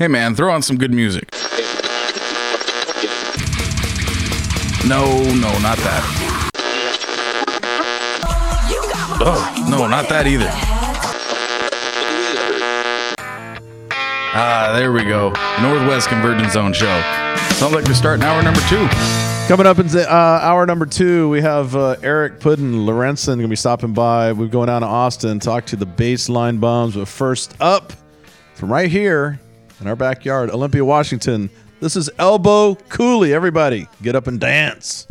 Hey man, throw on some good music. No, no, not that. Oh, no, not that either. Ah, there we go. Northwest Convergence Zone show. Sounds like we're starting hour number two. Coming up in the, uh, hour number two, we have uh, Eric Puddin Lorentzen going to be stopping by. We're going down to Austin, talk to the Bass Line Bums. But first up, from right here in our backyard, Olympia, Washington, this is Elbow Coulee. Everybody, get up and dance.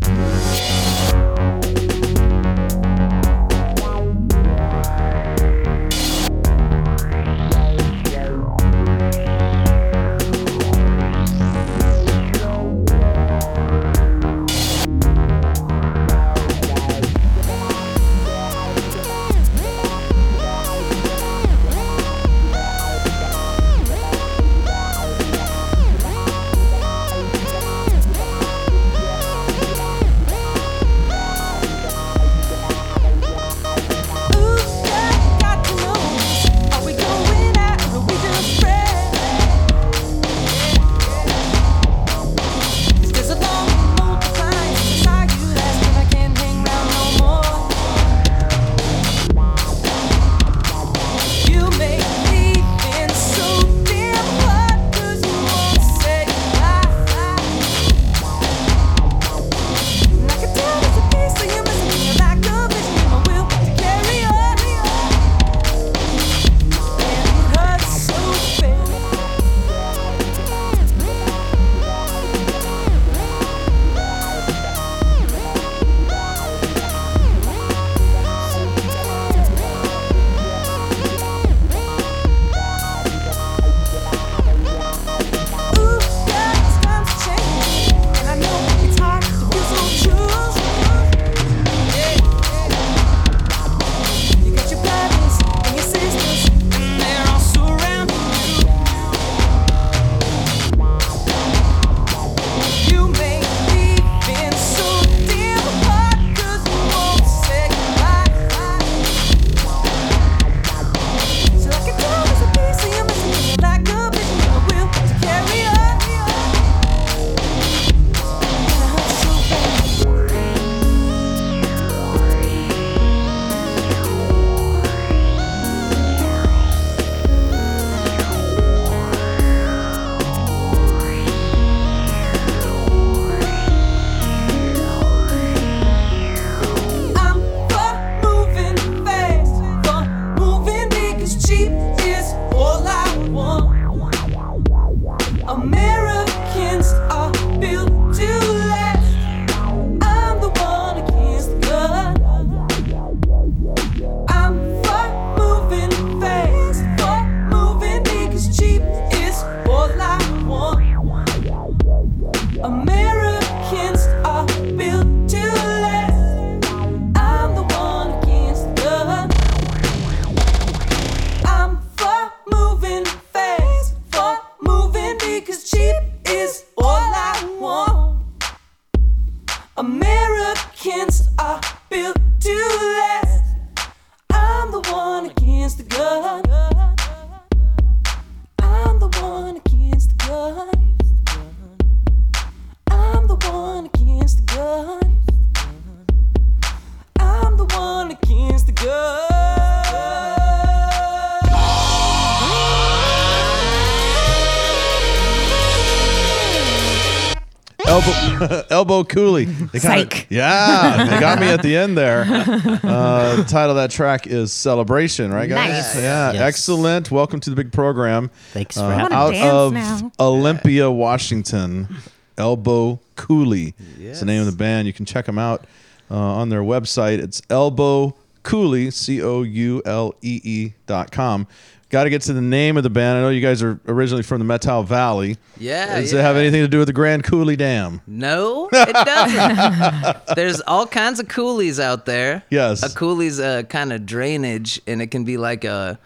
Elbow Coulee. They kinda, Yeah, they got me at the end there. Uh, the title of that track is Celebration, right, guys? Nice. Yeah, Yes. excellent. Welcome to the big program. Thanks for Uh, having out dance of now. Olympia, Washington. Elbow Coulee. It's the name of the band. You can check them out uh, on their website. It's Elbow Coulee, C O U L E E dot com. Got to get to the name of the band. I know you guys are originally from the Methow Valley. Yeah, Does it have anything to do with the Grand Coulee Dam? No, it doesn't. There's all kinds of coulees out there. Yes. A coulee's a kind of drainage, and it can be like a,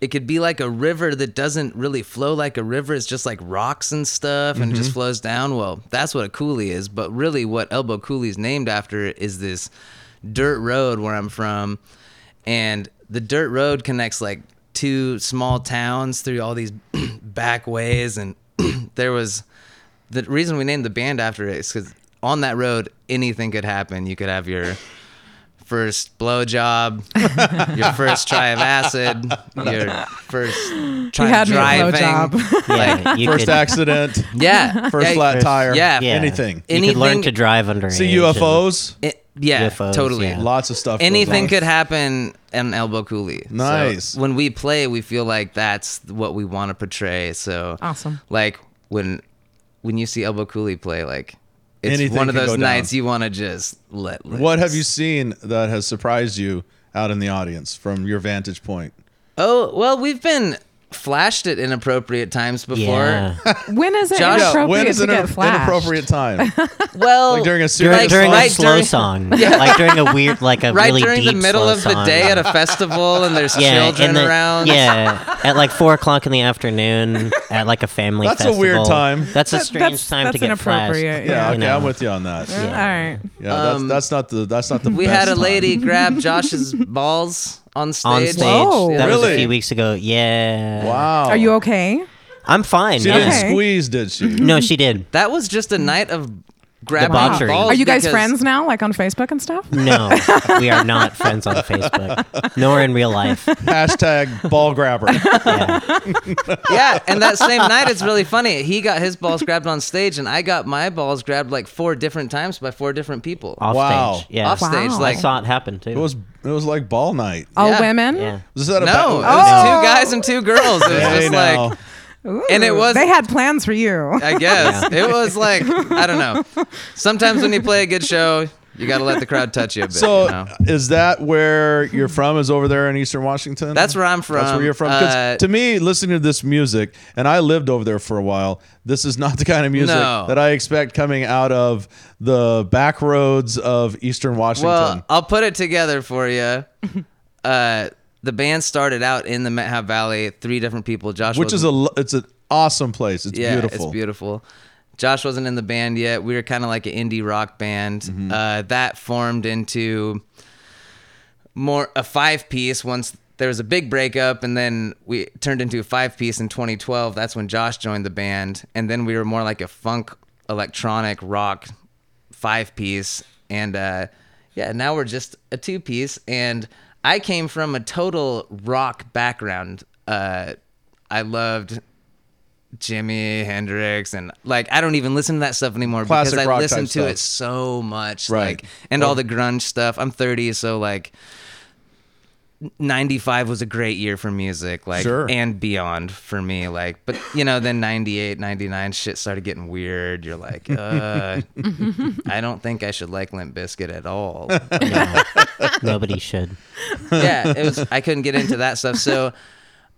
it could be like a river that doesn't really flow like a river. It's just like rocks and stuff, and it just mm-hmm. flows down. Well, that's what a coolie is. But really, what Elbow Coulee is named after is this dirt road where I'm from, and the dirt road connects like two small towns through all these back ways, and there was the reason we named the band after it is because on that road anything could happen. You could have your first blowjob, your first try of acid, your first try had of me at driving. blowjob. Yeah, you First could, accident, Yeah, first yeah, flat First- tire, yeah. yeah, anything. You could learn to drive under See UFOs, it- yeah, UFOs, totally. yeah. lots of stuff. Anything could happen in Elbow Coulee. So Nice. when we play, we feel like that's what we want to portray. So Awesome. Like when when you see Elbow Coulee play, like it's Anything one of those nights you want to just let. Loose. What have you seen that has surprised you out in the audience from your vantage point? Oh well, we've been flashed at inappropriate times before. Yeah. When is it Josh- inappropriate when is to an get flashed? inappropriate time? Well, Like during a during, serious during song? a slow during- song, like during a weird, like a right really during the middle slow of the day at a festival, and there's yeah, children the, around. Yeah, at like four o'clock in the afternoon at like a family. That's a weird time. That's a That- strange that's- time that's to get flashed. inappropriate, Yeah, Yeah. okay, You know. I'm with you on that. Yeah, All right. that's Um, that's not the that's not the. We best had a lady grab Josh's balls on stage. on stage. Whoa. That was Really? a few weeks ago. Yeah. Wow. Are you okay? I'm fine. She yeah. didn't Okay. squeeze, did she? No, she did. That was just a night of grabbing Debauchery. balls. Are you guys because- friends now, like on Facebook and stuff? No, we are not friends on Facebook, nor in real life. Hashtag ball grabber. Yeah. Yeah, and that same night, it's really funny. He got his balls grabbed on stage, and I got my balls grabbed like four different times by four different people. Off Wow. stage. Yeah. Off stage, Wow. I like saw it happen too. It was it was like ball night. All Yeah. women? yeah. Was that a no, it was Oh. two guys and two girls. It was Hey, just now. like, Ooh, And it was- They had plans for you. I guess it was like, I don't know. Sometimes when you play a good show, you got to let the crowd touch you a bit. So you know? is that where you're from? Is over there in Eastern Washington? That's where I'm from. That's where you're from. Uh, to me, listening to this music, and I lived over there for a while. This is not the kind of music No. that I expect coming out of the back roads of Eastern Washington. Well, I'll put it together for you. Uh, the band started out in the Methow Valley. Three different people. Josh, which is a it's an awesome place. It's yeah, beautiful. it's beautiful. Josh wasn't in the band yet. We were kind of like an indie rock band. Mm-hmm. Uh, that formed into more a five piece once there was a big breakup, and then we turned into a five piece in 2012. That's when Josh joined the band, and then we were more like a funk electronic rock five piece, and uh, yeah, now we're just a two piece. And I came from a total rock background. Uh, I loved Jimi Hendrix and like I don't even listen to that stuff anymore Classic because I rock listen to stuff. it so much Right. like and all the grunge stuff. I'm 30 so like 95 was a great year for music like Sure. and beyond for me like but you know then 98 99 shit started getting weird you're like uh I don't think I should like Limp Bizkit at all No, nobody should. yeah, it was. I couldn't get into that stuff. So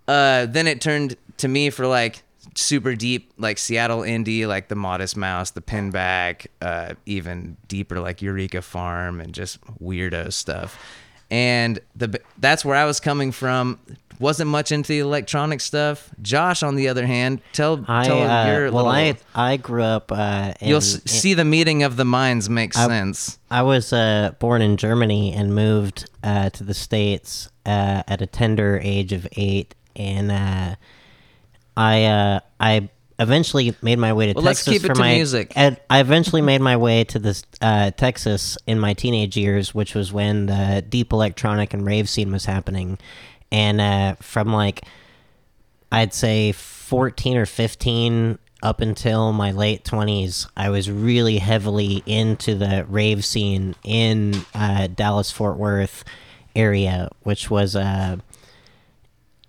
uh, then it turned to me for like super deep, like Seattle indie, like the Modest Mouse, the Pinback, uh, even deeper like Eureka Farm and just weirdo stuff. And the that's where I was coming from. Wasn't much into the electronic stuff. Josh, on the other hand, tell I tell uh, your well, little. I I grew up. Uh, in, You'll s- see the meeting of the minds makes I- sense. I was uh, born in Germany and moved uh, to the states uh, at a tender age of eight, and uh, I uh, I eventually made my way to Well, let's Texas keep it for to my. music. and I eventually made my way to this uh, Texas in my teenage years, which was when the deep electronic and rave scene was happening, and uh, from like I'd say 14 or 15 up until my late 20s, I was really heavily into the rave scene in uh, Dallas Fort Worth area, which was uh,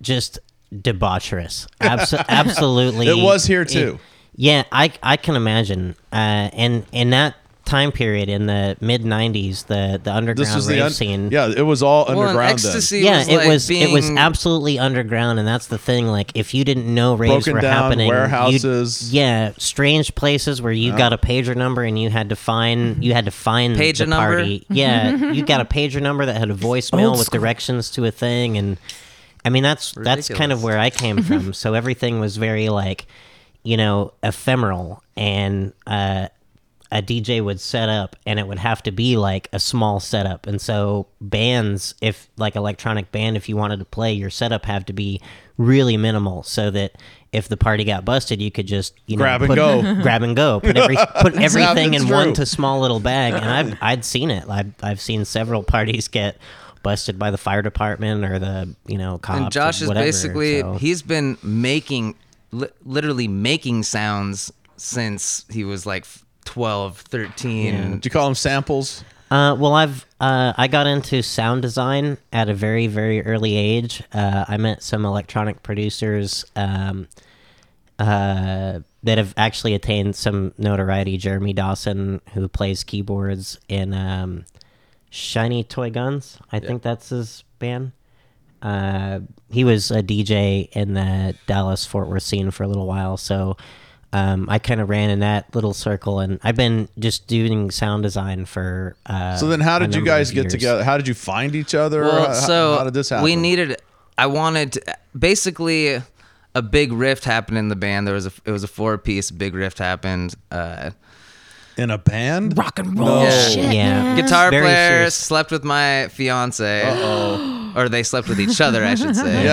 just debaucherous. Abso- absolutely. It was here, too. yeah, I, I can imagine. Uh, and in that time period in the mid 90s, the, the underground this was rave the un- scene. yeah. It was all Well, and underground ecstasy yeah, was it like was it was absolutely underground, and that's the thing. Like, if you didn't know raves Broken were down happening, warehouses. yeah, strange places where you got a pager number and you had to find you had to find Pager the number? party. Yeah, you got a pager number that had a voicemail Old with school. directions to a thing, and I mean that's that's kind of where I came from. so everything was very like, you know, ephemeral and. uh a DJ would set up and it would have to be like a small setup. And so bands, if like electronic band, if you wanted to play, your setup had to be really minimal so that if the party got busted, you could just you know Grab and put- go. grab and go, put every put everything in true. one to small little bag. And I've I'd seen it. I've I've seen several parties get busted by the fire department or the you know cops. and Josh or is whatever, basically so- he's been making li- literally making sounds since he was like 12 13 Do you call them samples? Uh, well, I've uh, I got into sound design at a very very early age. Uh, I met some electronic producers um, uh, that have actually attained some notoriety. Jeremy Dawson, who plays keyboards in um, Shiny Toy Guns, I think that's his band. Uh, he was a DJ in the Dallas Fort Worth scene for a little while, so um, I kind of ran in that little circle, and I've been just doing sound design for. Uh, So then, how did you guys get years. together? How did you find each other? well how, so how did this happen? we needed i wanted to- basically a big rift happened in the band there was a it was a four piece big rift happened uh in a band. Rock and roll No. shit. Yeah, man. guitar Very player serious. slept with my fiance or they slept with each other i should say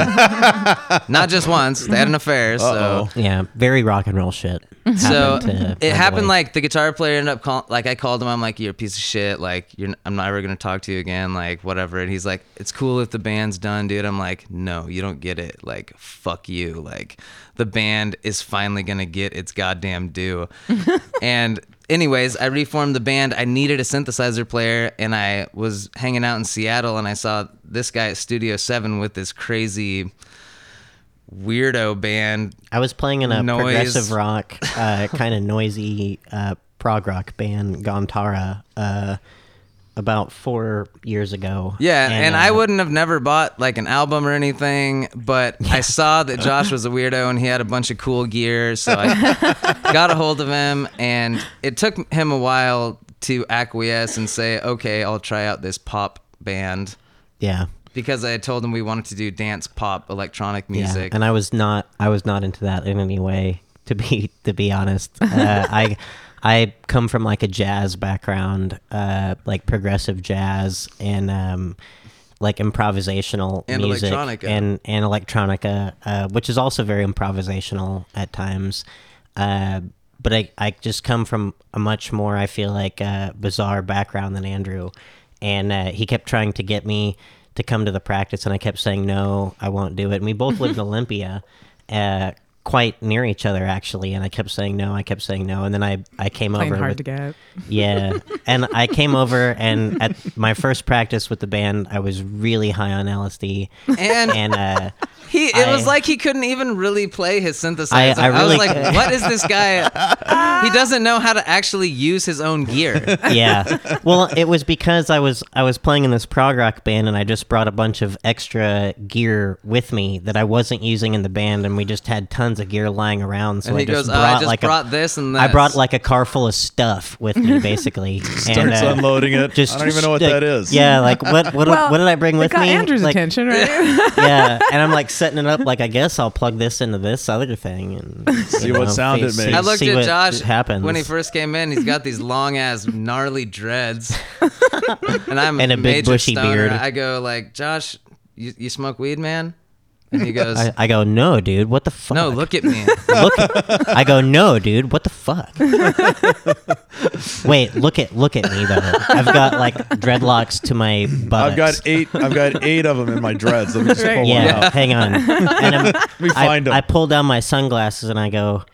not just once they had an affair so Uh-oh. Yeah, very rock and roll shit. so happened to it my happened boy. like the guitar player ended up call, like I called him I'm like you're a piece of shit like you're I'm not ever gonna talk to you again like whatever and he's like it's cool if the band's done dude I'm like no you don't get it like fuck you like the band is finally gonna get its goddamn due and anyways I reformed the band I needed a synthesizer player and I was hanging out in Seattle and I saw this guy at Studio 7 with this crazy weirdo band I was playing in a Noise. progressive rock, uh, kind of noisy uh, prog rock band, Gontara. uh, about four years ago. Yeah, and, I uh, wouldn't have never bought like an album or anything, but I saw that Josh was a weirdo and he had a bunch of cool gear, so I got a hold of him, and it took him a while to acquiesce and say, "Okay, I'll try out this pop band," Yeah. because I had told him we wanted to do dance pop electronic Yeah, music. and I was not. I was not into that in any way. To be to be honest, uh, I I come from like a jazz background, uh, like progressive jazz and um, like improvisational And music electronica. and and electronica, uh, which is also very improvisational at times. Uh, but I, I just come from a much more I feel like uh, bizarre background than Andrew, and uh, he kept trying to get me to come to the practice, and I kept saying no, I won't do it. And we both lived in Olympia, uh, quite near each other actually, and I kept saying no, I kept saying no, and then I I came Playing over hard with- to get. yeah, and I came over, and at my first practice with the band, I was really high on LSD, and and uh, he, it was like he couldn't even really play his synthesizer. I I, was really- like, "What is this guy? he doesn't know how to actually use his own gear." yeah. Well, it was because I was I was playing in this prog rock band, and I just brought a bunch of extra gear with me that I wasn't using in the band, and we just had tons of gear lying around. So And I he just goes, "Oh, brought "I just like brought a, this and I brought like a car full of stuff with me, basically. Starts and, uh, unloading it. Just I don't even know what like, that is. Yeah, like what what, Well, what did I bring It with got me? Andrew's like, attention, right? yeah, and I'm like setting it up. Like I guess I'll plug this into this other thing and See you what know, sound it makes. I looked see at Josh happens when he first came in. He's got these long ass gnarly dreads, and I'm And a big major bushy stoner. beard. I go like, Josh, you, you smoke weed, man? And he goes, I, I go, no, dude, what the fuck? No, look at me. look. I go, no, dude, what the fuck? Wait, look at look at me though. I've got like dreadlocks to my buttocks. I've got eight. I've got eight of them in my dreads. Let me just Right. pull one Yeah, out. hang on. And I'm, me I, find 'em. I pull down my sunglasses and I go,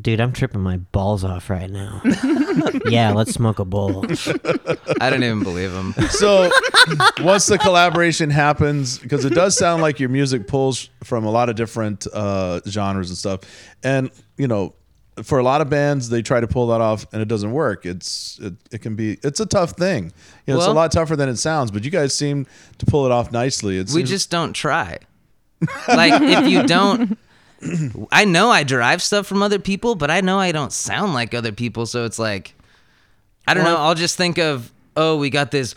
dude, I'm tripping my balls off right now. yeah, let's smoke a bowl. I didn't even believe him. So once the collaboration happens, because it does sound like your music pulls from a lot of different uh, genres and stuff, and you know, for a lot of bands, they try to pull that off and it doesn't work. It's it, it can be it's a tough thing. You know, it's a lot tougher than it sounds. But you guys seem to pull it off nicely. It's We just don't try. Like if you don't I know I derive stuff from other people, but I know I don't sound like other people, so it's like I don't know, I'll just think of oh, we got this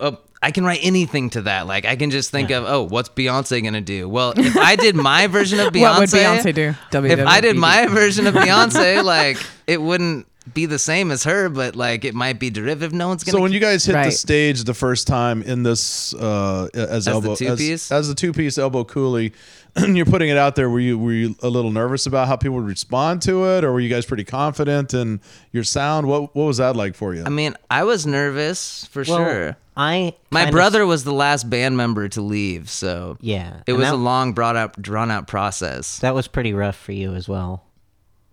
oh, I can write anything to that. Like I can just think of, oh, what's Beyonce gonna do? Well, if I did my version of Beyonce, What would Beyonce do? If I did my version of Beyonce, like it wouldn't be the same as her, but like it might be derivative. No one's gonna. So when you guys hit the stage the first time in this uh, as, the elbow two-piece? as, as the two piece elbow coulee, and you're putting it out there. Were you were you a little nervous about how people would respond to it, or were you guys pretty confident in your sound? What what was that like for you? I mean, I was nervous for Well, sure. I My kinda- brother was the last band member to leave, so Yeah, it and was that, a long, brought out, drawn out process. that was pretty rough for you as well.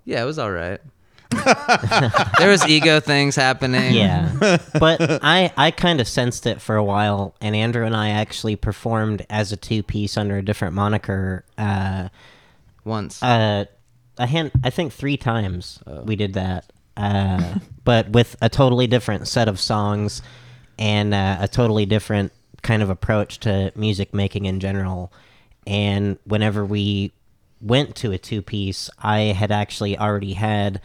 Yeah, it was all right. there was ego things happening. Yeah, but I I kind of sensed it for a while, and Andrew and I actually performed as a two piece under a different moniker. Uh, once. uh, a hand, I think three times we did that, uh, but with a totally different set of songs and uh, a totally different kind of approach to music making in general. And whenever we went to a two piece, I had actually already had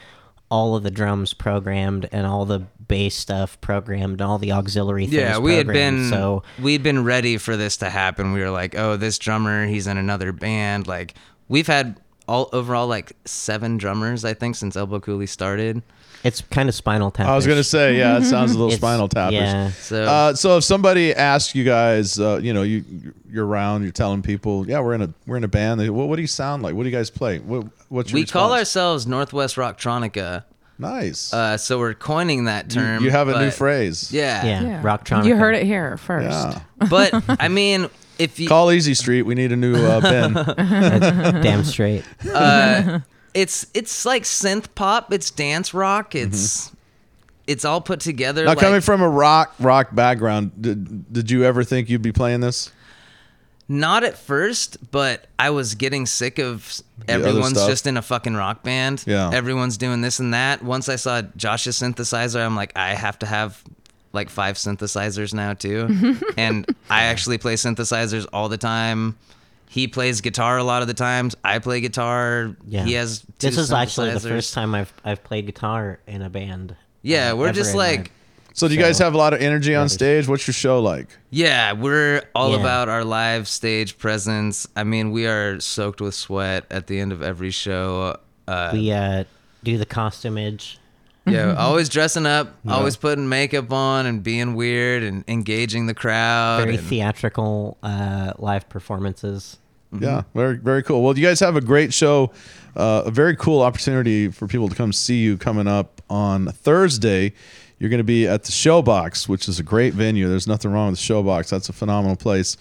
all of the drums programmed and all the bass stuff programmed and all the auxiliary things yeah, we had been so we'd been ready for this to happen. We were like, oh, this drummer, he's in another band. Like we've had all overall like seven drummers, I think, since Elbow Coulee started. It's kind of spinal tap. I was gonna say, yeah, it sounds a little It's- spinal tappers. yeah. So Uh, so if somebody asks you guys, uh, you know, you you're around, you're telling people, yeah, we're in a we're in a band. They, what, what do you sound like? What do you guys play? What, what's your we call response? ourselves Northwest Rocktronica. nice. Uh, so we're coining that term. you, have a new but- phrase. Yeah. yeah, Yeah. Rocktronica. You heard it here first. Yeah. But I mean, if you Call Easy Street. We need a new uh, Ben. Damn straight. uh, it's it's like synth pop, it's dance rock, mm-hmm. it's it's all put together. now, like, coming from a rock rock background, did did you ever think you'd be playing this? not at first, but I was getting sick of everyone's just in a fucking rock band. Yeah. everyone's doing this and that. Once I saw Josh's synthesizer, I'm like, I have to have like five synthesizers now too, and I actually play synthesizers all the time. He plays guitar a lot of the times. I play guitar. Yeah. He has two This is actually the synthesizers. first time I've I've played guitar in a band. Yeah, uh, we're ever just in my- like, So do you guys So- have a lot of energy on stage? What's your show like? yeah, we're all Yeah. about our live stage presence. I mean, we are soaked with sweat at the end of every show. Uh, we uh, do the costumage. Yeah, always dressing up, always putting makeup on and being weird and engaging the crowd. Very and- theatrical uh, live performances. Yeah, very very cool. Well, you guys have a great show, uh, a very cool opportunity for people to come see you coming up on Thursday. You're going to be at the Showbox, which is a great venue. There's nothing wrong with the Showbox. That's a phenomenal place.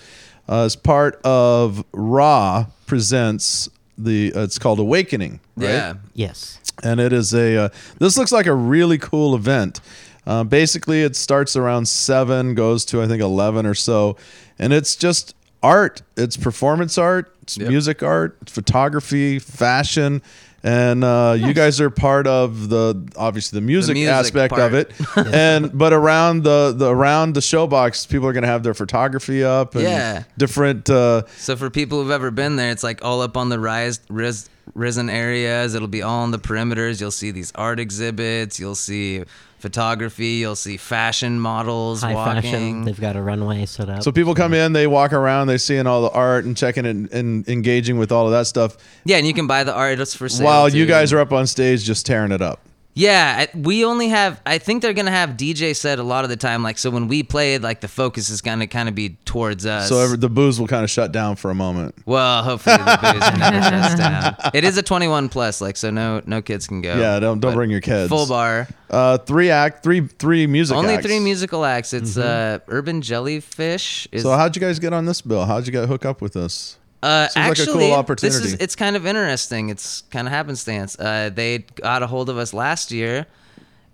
Uh, as part of Raw presents the, uh, it's called Awakening, right? yeah. Yes. And it is a uh, this looks like a really cool event uh, basically it starts around 7 goes to i think 11 or so and it's just art it's performance art it's Yep. music art it's photography fashion and uh, you guys are part of the obviously the music, music aspect part. of it and but around the, the around the showbox people are going to have their photography up and Yeah. different uh, So for people who've ever been there, it's like all up on the rise, ris, risen areas. It'll be all on the perimeters. You'll see these art exhibits. You'll see photography. You'll see fashion models High walking. fashion. They've got a runway set up. So people come in, they walk around, they're seeing all the art and checking it and engaging with all of that stuff. Yeah, and you can buy the art. It's for sale. while you too. guys are up on stage just tearing it up. Yeah, we only have. I think they're gonna have DJ set a lot of the time. Like so, when we play, like the focus is gonna kind of be towards us. So every, the booze will kind of shut down for a moment. well, hopefully the booze never shuts down. It is a 21 plus, like so no no kids can go. Yeah, don't don't bring your kids. Full bar. Uh, three act, three three music. Acts. Only acts. three musical acts. It's uh, Urban Jellyfish. Is, So how'd you guys get on this bill? How'd you get hook up with this? Uh, seems like a actually, cool This is it's kind of interesting. It's kind of happenstance. Uh, they got a hold of us last year,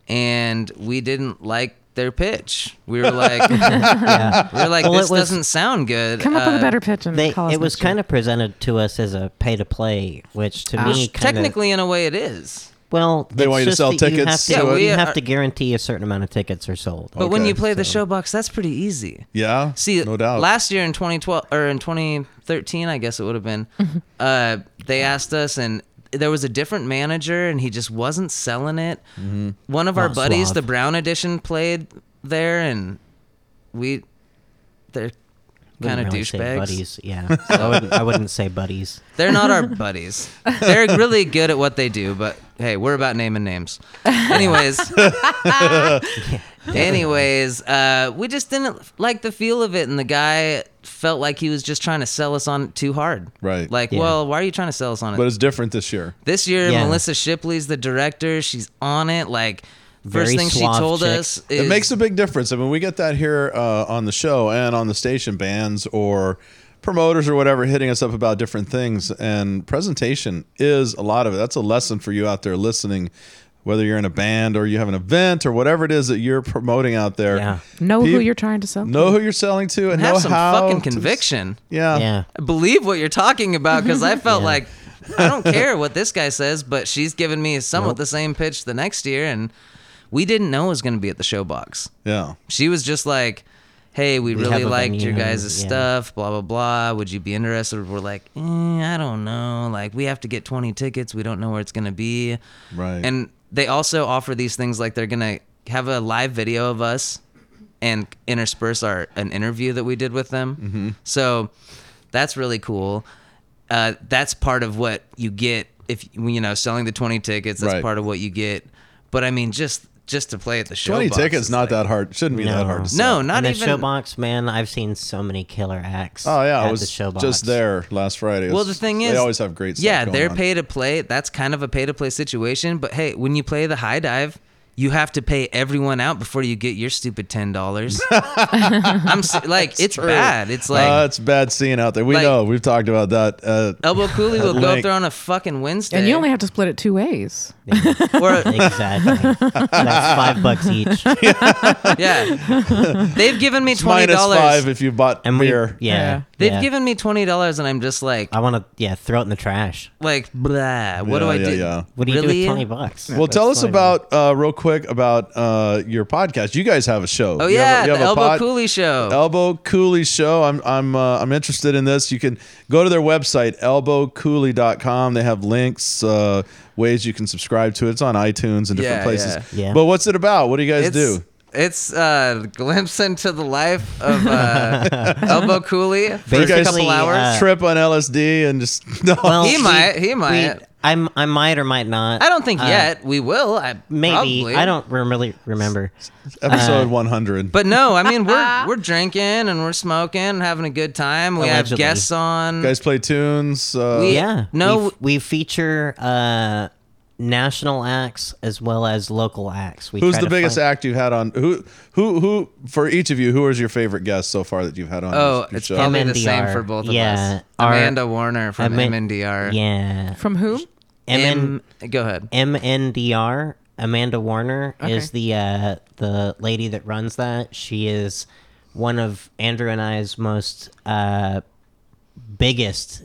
and we didn't like their pitch. We were like, yeah. we were like, Well, this was- doesn't sound good. Come up with Uh, a better pitch and They, call us it was kind of presented to us as a pay to play, which to Ah. me kind of Technically, in a way, it is. Well, They it's want you to sell that you tickets have to, to it? you Yeah, we have to guarantee a certain amount of tickets are sold. But when you play the so- showbox, that's pretty easy. Yeah, See, no doubt. last year in 2012 or in 2013, I guess it would have been, uh, they asked us, and there was a different manager, and he just wasn't selling it. Mm-hmm. One of our Not buddies, suave. the Brown Edition, played there, and we, they're kind of really douchebags. buddies. Yeah, so I wouldn't. I wouldn't say buddies. They're not our buddies. They're really good at what they do, but hey, we're about naming names. Anyways, anyways, uh, we just didn't like the feel of it, and the guy felt like he was just trying to sell us on it too hard. Right. Like, Yeah. well, why are you trying to sell us on it? But it's different this year. This year, Yeah. Melissa Shipley's the director. She's on it. Like, Very first thing she told chick. us is It makes a big difference. I mean, we get that here uh, on the show and on the station, bands or promoters or whatever hitting us up about different things. And presentation is a lot of it. That's a lesson for you out there listening, whether you're in a band or you have an event or whatever it is that you're promoting out there. Yeah. Know who you're trying to sell. to. Know who you're selling to and have know some how fucking to- conviction. yeah. Yeah. believe what you're talking about because I felt Yeah. like I don't care what this guy says, but she's given me somewhat the same pitch the next year, and we didn't know it was going to be at the showbox. Yeah. She was just like, "Hey, we, We really have a liked your guys' yeah. stuff. Blah blah blah. Would you be interested?" We're like, eh, "I don't know. Like, we have to get 20 tickets. We don't know where it's going to be." Right. And they also offer these things like they're gonna have a live video of us and intersperse our an interview that we did with them. Mm-hmm. So that's really cool. Uh, that's part of what you get if you know selling the twenty tickets. That's Right. part of what you get. But I mean, just just to play at the show. 20 tickets, not like- that hard. Shouldn't be that hard to No, sell. not even the even. showbox, man, I've seen so many killer acts. Oh yeah, at I was the showbox. just there last Friday. It Well, was- the thing is, they always have great stuff. Yeah, going they're on. pay to play. That's kind of a pay to play situation. But hey, when you play the high dive, you have to pay everyone out before you get your stupid ten dollars. I'm like, it's true. bad. It's like uh, it's bad scene out there. We like- know. We've talked about that. Uh, Elbow Coulee will go up there on a fucking Wednesday. And you only have to split it two ways. or exactly. That's five bucks each. yeah, they've given me twenty minus dollars. five if you bought And we, beer. yeah, Yeah. They've yeah. given me twenty dollars, and I'm just like, I want to, yeah, throw it in the trash. like, blah. What do I yeah, do? yeah. What do you really? do with twenty bucks? Well, tell us fine. about uh, real quick about uh, your podcast. You guys have a show. Oh You have yeah, a- you the a Elbow pod- Coulee show. Elbow Coulee show. I'm I'm uh, I'm interested in this. You can go to their website elbowcoulee.com. They have links, uh, ways you can subscribe to it. It's on iTunes and different Yeah, places. yeah. Yeah. But what's it about? What do you guys it's, do? It's uh, a glimpse into the life of uh, Elbow Coulee for a couple hours. uh, Trip on LSD and just no. Well, He we- might, he might. I'm, I might or might not. I don't think Uh, yet. We will. I Maybe. probably. I don't really remember. episode 100. But no, I mean we're we're drinking and we're smoking, and having a good time. We have guests on. guys play tunes. Uh, We- Yeah. no- We, we feature uh, national acts as well as local acts. We Who's the biggest find- act you had on? Who who who for each of you? Who is your favorite guest so far that you've had on? oh, your it's show? probably the same for both of Yeah, us. our- Amanda Warner from Aman- MNDR. Yeah. From whom? MN- M. Go ahead. MNDR. Amanda Warner Okay. is the uh, the lady that runs that. She is one of Andrew and I's most uh, biggest,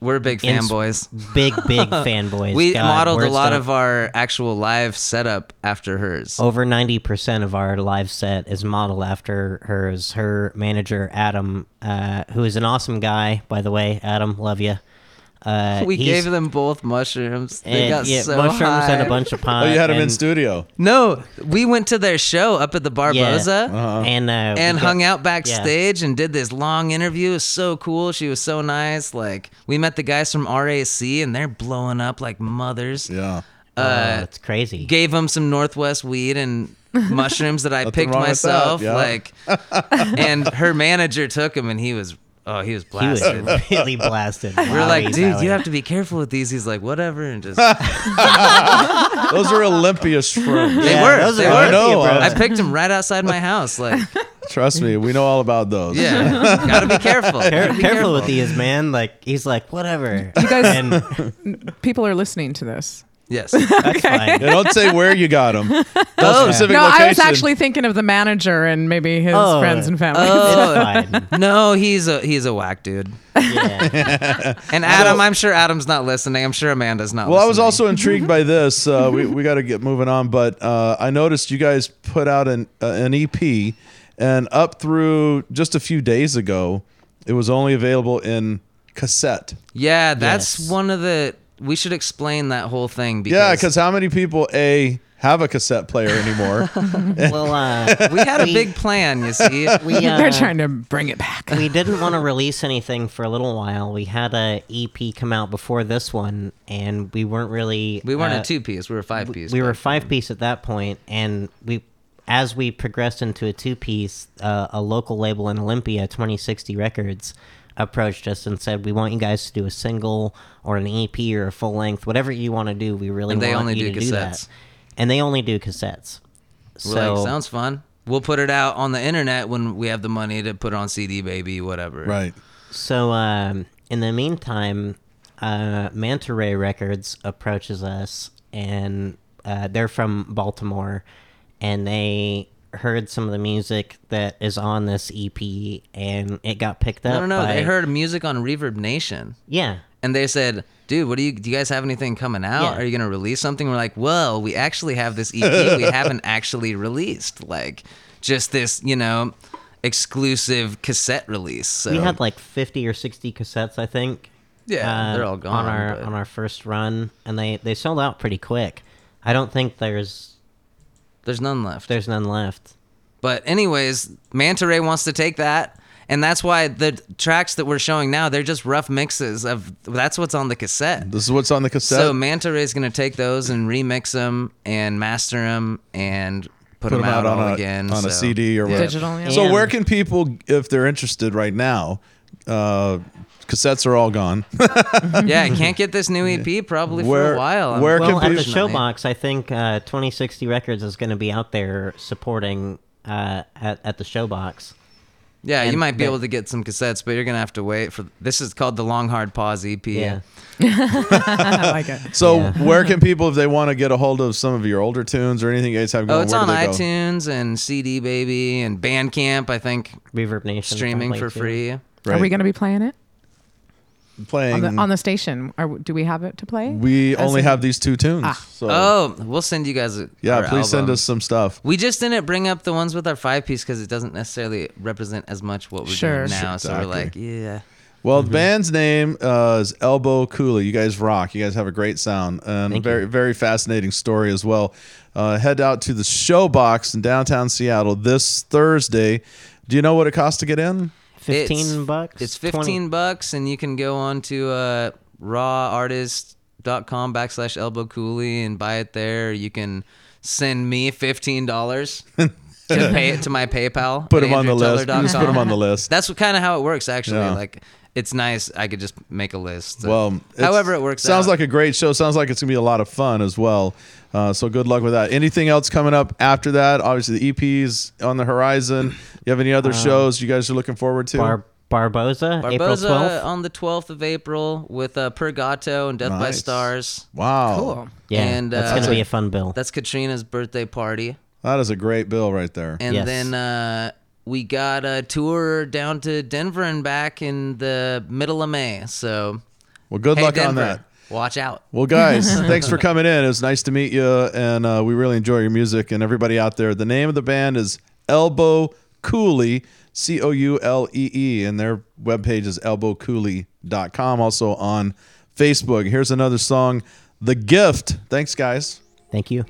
We're big ins- fanboys. big big fanboys. We God, modeled a lot don't- of our actual live setup after hers. Over 90% of our live set is modeled after hers. Her manager, Adam, uh, who is an awesome guy, by the way. Adam, love you. Uh, we gave them both mushrooms. They and, got yeah, so mushrooms high. and a bunch of pot. Oh, you had him in studio. No, we went to their show up at the yeah, Barboza. and uh, we and got- hung out backstage and did this long interview. It was so cool. She was so nice. Like we met the guys from RAC and they're blowing up like mothers. Yeah. Oh, uh, it's crazy. Gave them some Northwest weed and mushrooms that I Nothing picked wrong that, myself. yeah. Like, and her manager took him and he was oh he was he was blasted. really blasted. we We're like, dude, you have to be careful with these. He's like, whatever, and just Those are Olympia shrooms. they Yeah, were. those they are were. I know, I picked them right outside my house. Like, Trust me, we know all about those. yeah, gotta be careful. Care- Gotta be careful with these, man. Like he's like, whatever. You guys- and People are listening to this. Yes. that's fine. Yeah, don't say where you got them. Oh, specific no, I was actually thinking of the manager and maybe his Oh. friends and family. Oh, It's fine. no, he's a he's a whack dude. Yeah. And Adam, I'm sure Adam's not listening. I'm sure Amanda's not. Well, I was listening. also intrigued by this. Uh, we we got to get moving on, but uh, I noticed you guys put out an uh, an EP, and up through just a few days ago, it was only available in cassette. Yeah, that's Yes. one of the. We should explain that whole thing because Yeah, because how many people a have a cassette player anymore. well, uh, We had a big plan, you see. we uh, They're trying to bring it back. we didn't want to release anything for a little while. We had a EP come out before this one, and we weren't really. We weren't uh, a two piece. We were a five piece. We were five piece at that point, and we, as we progressed into a two piece, uh, a local label in Olympia, Twenty Sixty Records, approached us and said, "We want you guys to do a single or an EP or a full length, whatever you want to do. We really And they want only you do to do cassettes. that." And they only do cassettes. We're so like, sounds fun. We'll put it out on the internet when we have the money to put it on CD, baby, whatever. right. So, um, in the meantime, uh, Manta Ray Records approaches us, and uh, they're from Baltimore, and they heard some of the music that is on this EP, and it got picked up. No, no, no. by- They heard music on Reverb Nation, Yeah, and they said, "Dude, what do you? Do you guys have anything coming out? Yeah. Are you gonna release something?" We're like, "Well, we actually have this EP. we haven't actually released. Like, just this, you know, exclusive cassette release." So we had like fifty or sixty cassettes, I think. Yeah, uh, they're all gone, on our but- on our first run, and they they sold out pretty quick. I don't think there's there's none left. there's none left. But anyways, Manta Ray wants to take that, and that's why the tracks that we're showing now they're just rough mixes of that's what's on the cassette. This is what's on the cassette. So Manta Ray is gonna take those and remix them and master them and put, Put them, them out all a again on a CD or whatever. Digital, yeah. So where can people, if they're interested right now, uh, cassettes are all gone. yeah, I can't get this new EP probably for a while. where Well, can at the. Showbox, I think uh, 2060 Records is going to be out there supporting uh, at, at the Showbox. Yeah, you might be the- able to get some cassettes, but you're gonna have to wait for. This is called the Long Hard Pause EP. Yeah. I like it. So Yeah. where can people, if they want to get a hold of some of your older tunes or anything you guys have going, Oh, it's on do they go? iTunes and CD Baby and Bandcamp. I think Reverb Nation. streaming for too. free. Are we going to be playing it playing? on the, on the station? Are, do we have it to play? we As only in- have these two tunes. Ah. So Oh, we'll send you guys. A, yeah, our please send us some stuff. We just didn't bring up the ones with our five piece because it doesn't necessarily represent as much what we're Sure. doing now. So we're like, yeah. Well, the band's name uh, is Elbow Coulee. You guys rock. You guys have a great sound and Thank very, you. very fascinating story as well. Uh, head out to the Showbox in downtown Seattle this Thursday. Do you know what it costs to get in? 15 It's- bucks? It's 20 15 bucks, and you can go on to uh, rawartist.com backslash elbow coulee and buy it there. You can send me $15 to pay it to my PayPal. Put them on the list. Just put them on the list. That's kind of how it works, actually. Yeah. Like, it's nice. I could just make a list. So Well, however it works Sounds out. like a great show. Sounds like it's gonna be a lot of fun as well. Uh, so good luck with that. Anything else coming up after that? Obviously, the EPs on the horizon. You have any other shows you guys are looking forward to? Bar- Barboza, April Barboza 12th. on the 12th of April with uh, Purgato and Death by Nice. Stars. wow, Cool. yeah, and, that's uh, going to be a fun bill. That's Katrina's birthday party. that is a great bill right there. And Yes. then uh, we got a tour down to Denver and back in the middle of May. So, Well, good hey, luck Denver, on that. Watch out. Well, guys, thanks for coming in. It was nice to meet you, and uh, we really enjoy your music. And everybody out there, the name of the band is Elbow Coulee, C O U L E E, and their webpage is elbowcoulee.com. Also on Facebook. Here's another song, The Gift. Thanks, guys. Thank you.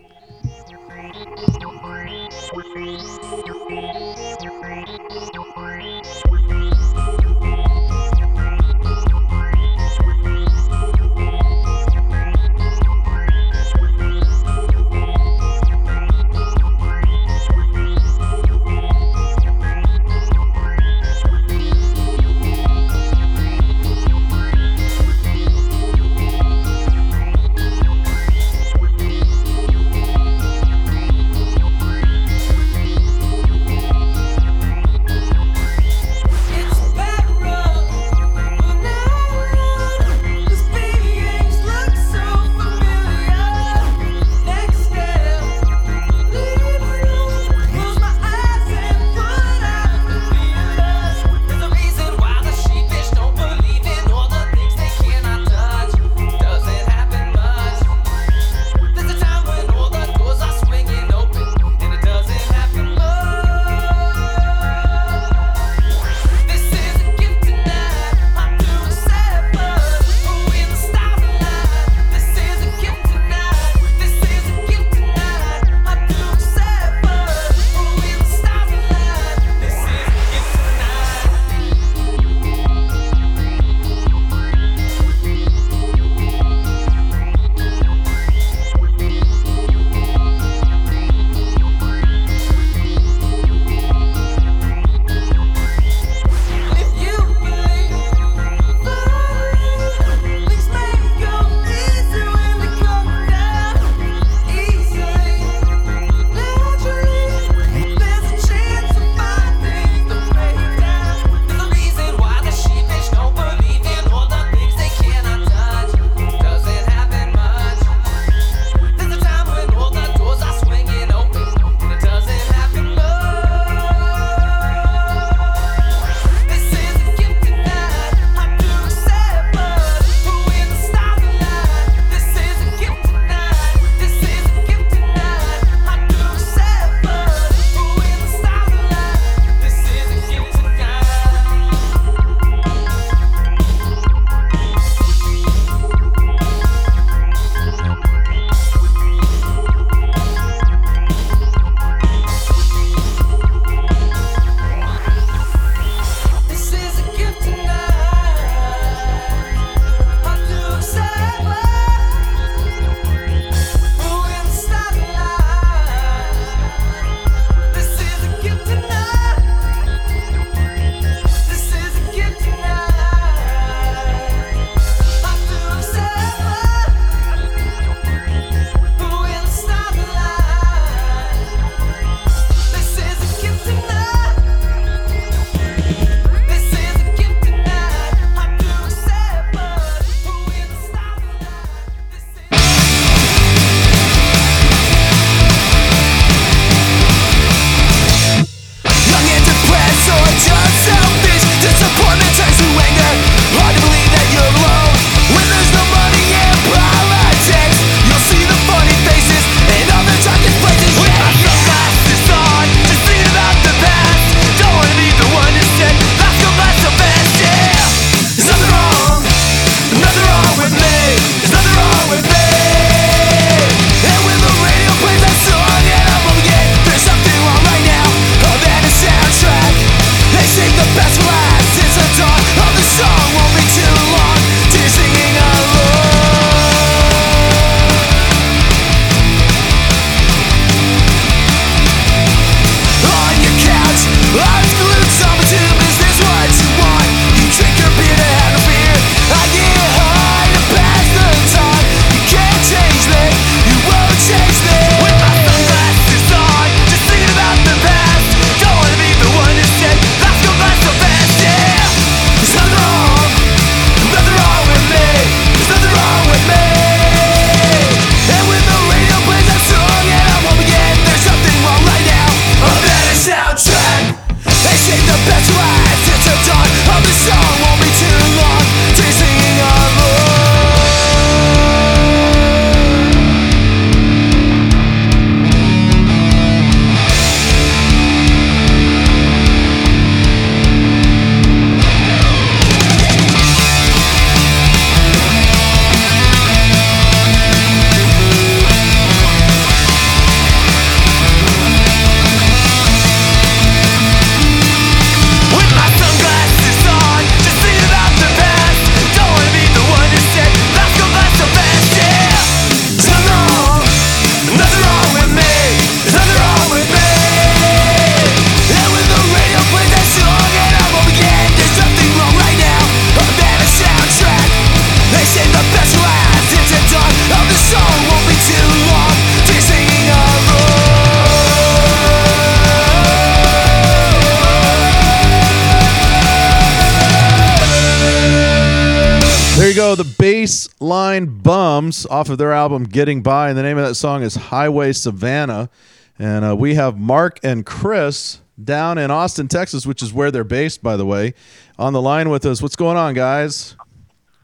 Go. The Bass Line Bums off of their album Getting By. And the name of that song is Highway Savannah. And uh, we have Mark and Chris down in Austin, Texas, which is where they're based, by the way, on the line with us. What's going on, guys?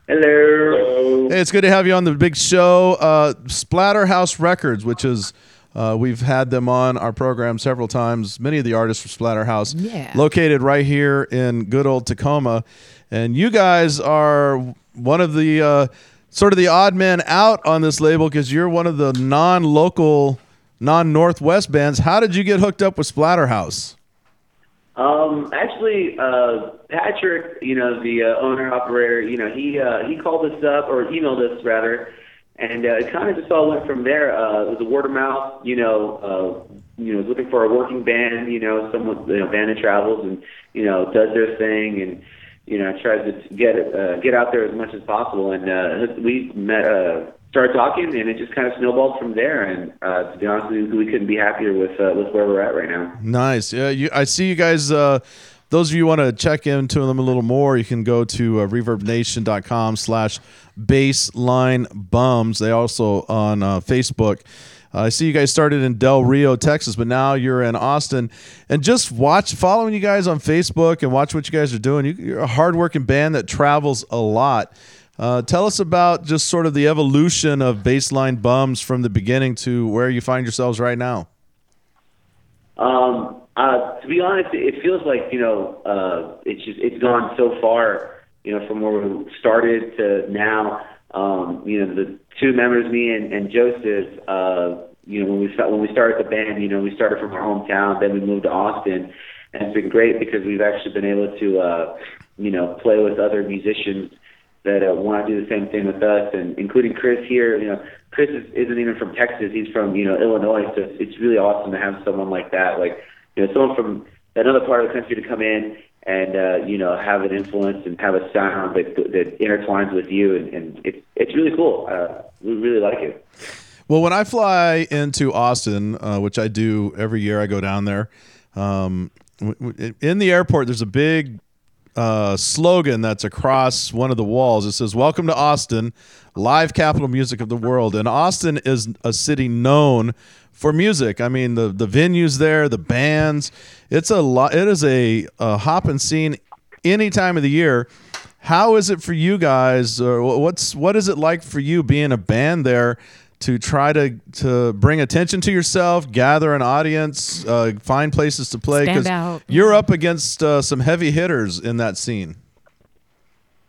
Hello. Hey, it's good to have you on the big show. Uh, Splatterhouse Records, which is uh, we've had them on our program several times. Many of the artists from Splatterhouse, Yeah. located right here in good old Tacoma, and you guys are one of the uh, sort of the odd men out on this label because you're one of the non-local, non-Northwest bands. How did you get hooked up with Splatterhouse? Um, actually, uh, Patrick, you know, the uh, owner operator, you know, he uh, he called us up or emailed us rather, and uh, it kind of just all went from there. Uh, it was a word of mouth, you know, uh, you know, looking for a working band, you know, someone, you know, band that travels and you know does their thing and you know tries to get uh, get out there as much as possible. And uh, we met, uh, started talking, and it just kind of snowballed from there. And uh, to be honest with you, we couldn't be happier with uh, with where we're at right now. Nice. Yeah, you, I see you guys. Uh, those of you want to check into them a little more, you can go to uh, reverbnation.com slash bass line bums. They also on uh, Facebook. I see you guys started in Del Rio, Texas, but now you're in Austin. And just watch, following you guys on Facebook and watch what you guys are doing. You, you're a hardworking band that travels a lot. Uh, tell us about just sort of the evolution of Bass Line Bums from the beginning to where you find yourselves right now. Um, uh, to be honest, it feels like you know uh, it's just it's gone so far, you know, from where we started to now. Um, you know, the two members, me and, and Joseph. Uh, you know, when we sta- when we started the band, you know, we started from our hometown, then we moved to Austin, and it's been great because we've actually been able to, uh, you know, play with other musicians that uh, want to do the same thing with us, and including Chris here. You know, Chris is, isn't even from Texas; he's from you know Illinois. So it's really awesome to have someone like that, like you know, someone from another part of the country to come in and uh, you know have an influence and have a sound that that intertwines with you, and, and it's it's really cool. Uh, we really like it. Well, when I fly into Austin, uh, which I do every year, I go down there. Um, in the airport, there's a big uh, slogan that's across one of the walls. It says, "Welcome to Austin, live capital music of the world." And Austin is a city known for music. I mean, the the venues there, the bands. It's a lot. It is a, a hopping scene any time of the year. How is it for you guys? Or what's what is it like for you being a band there to try to to bring attention to yourself, gather an audience, uh, find places to play? because you're up against uh, some heavy hitters in that scene.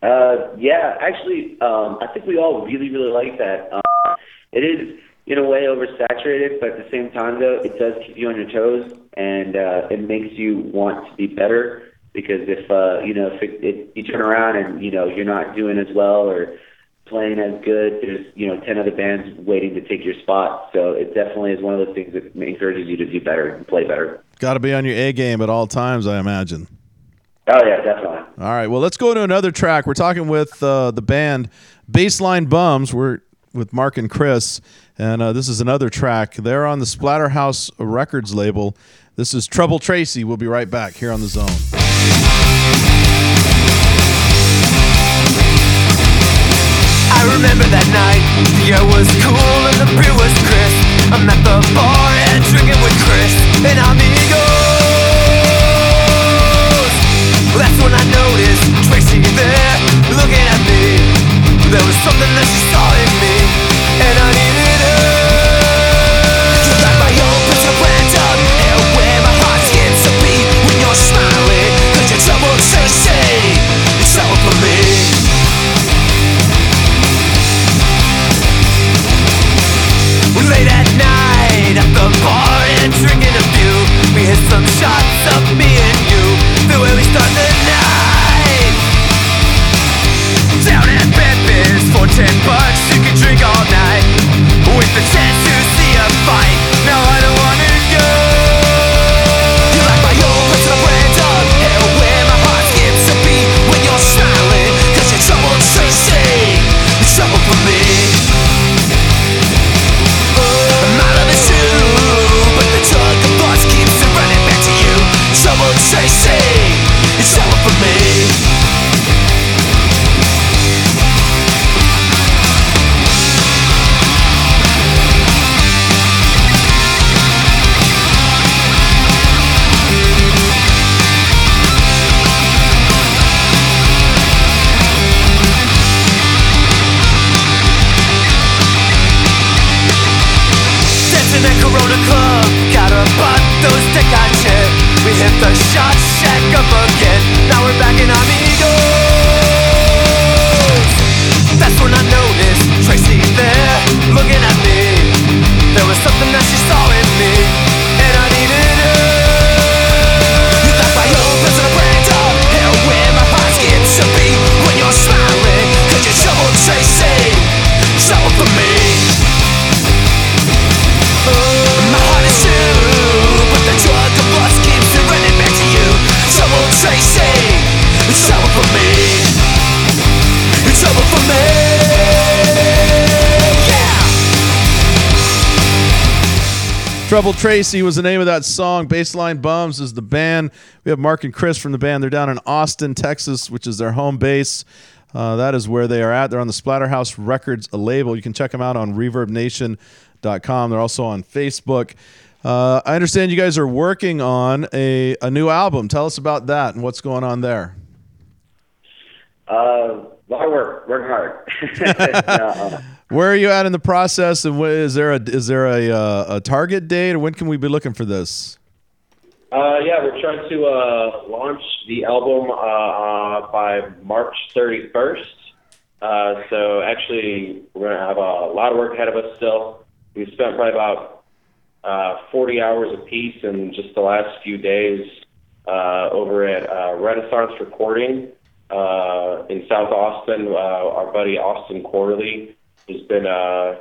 Uh, yeah, actually, um, I think we all really, really like that. Um, it is, in a way, oversaturated, but at the same time, though, it does keep you on your toes, and uh, it makes you want to be better. Because if uh, you know, if it, it, you turn around and you know you're not doing as well or playing as good, there's you know ten other bands waiting to take your spot. So it definitely is one of those things that encourages you to do better and play better. Got to be on your A game at all times, I imagine. Oh yeah, definitely. All right. Well, let's go to another track. We're talking with uh, the band Bass Line Bums. We're with Mark and Chris, and uh, this is another track. They're on the Splatterhouse Records label. This is Trouble Tracy. We'll be right back here on the Zone. I remember that night, the air was cool and the beer was crisp. I'm at the bar and drinking with Chris and amigos. That's when I noticed Tracy there, looking at me. There was something that she saw in me, and I needed when you're like my own personal random, bar and drinking a few. We hit some shots of me and you. The way we start the night. Down at Memphis for ten bucks you can drink all night. With the chance to see a fight. Now the shot shack up again. Now we're back Trouble Tracy was the name of that song. Bass Line Bums is the band. We have Mark and Chris from the band. They're down in Austin, Texas, which is their home base. Uh, that is where they are at. They're on the Splatterhouse Records label. You can check them out on ReverbNation.com. They're also on Facebook. Uh, I understand you guys are working on a, a new album. Tell us about that and what's going on there. Uh, lot of work, working hard. Uh, Where are you at in the process? And wh- is there a is there a, uh, a target date, or when can we be looking for this? Uh, yeah, we're trying to uh, launch the album uh, uh, by March 31st. Uh, so actually, we're going to have a lot of work ahead of us still. We've spent probably about uh, 40 hours a piece in just the last few days uh, over at uh, Renaissance Recording uh, in South Austin. Uh, our buddy Austin Quarterly has been uh,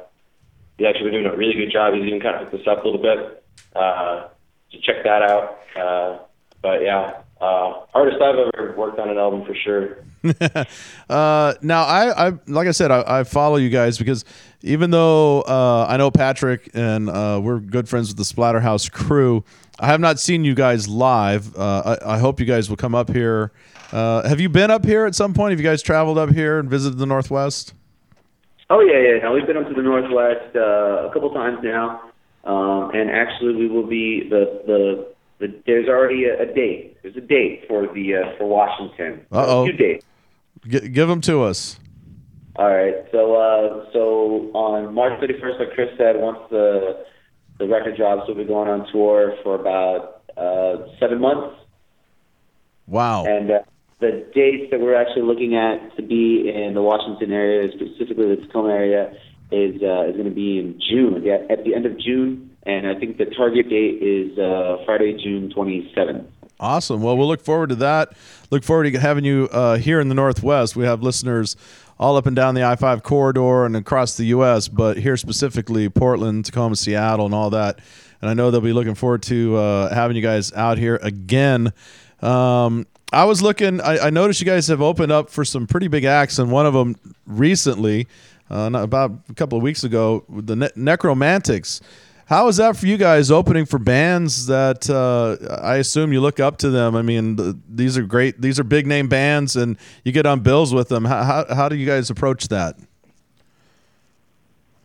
he's actually been doing a really good job. He's even kind of hooked us up a little bit. Uh, so check that out. Uh, but yeah, uh, hardest I've ever worked on an album for sure. Uh, now, I, I like I said, I, I follow you guys because even though uh, I know Patrick and uh, we're good friends with the Splatterhouse crew, I have not seen you guys live. Uh, I, I hope you guys will come up here. Uh, have you been up here at some point? Have you guys traveled up here and visited the Northwest? Oh yeah, yeah. No, we've been up to the Northwest uh, a couple times now, um, and actually we will be the the, the there's already a, a date. There's a date for the uh, for Washington. Two dates. G- give them to us. All right. So uh, so on March 31st, like Chris said, once the the record drops, we'll be going on tour for about uh, seven months. Wow. And uh, the dates that we're actually looking at to be in the Washington area, specifically the Tacoma area, is uh, is going to be in June, yeah, at the end of June. And I think the target date is uh, Friday, June 27th. Awesome. Well, we'll look forward to that. Look forward to having you uh, here in the Northwest. We have listeners all up and down the I 5 corridor and across the U.S., but here specifically, Portland, Tacoma, Seattle, and all that. And I know they'll be looking forward to uh, having you guys out here again. Um, I was looking, I, I noticed you guys have opened up for some pretty big acts, and one of them recently, uh, about a couple of weeks ago, the ne- Nekromantix. How is that for you guys opening for bands that uh, I assume you look up to them? I mean, th- these are great, these are big name bands, and you get on bills with them. How, how, how do you guys approach that?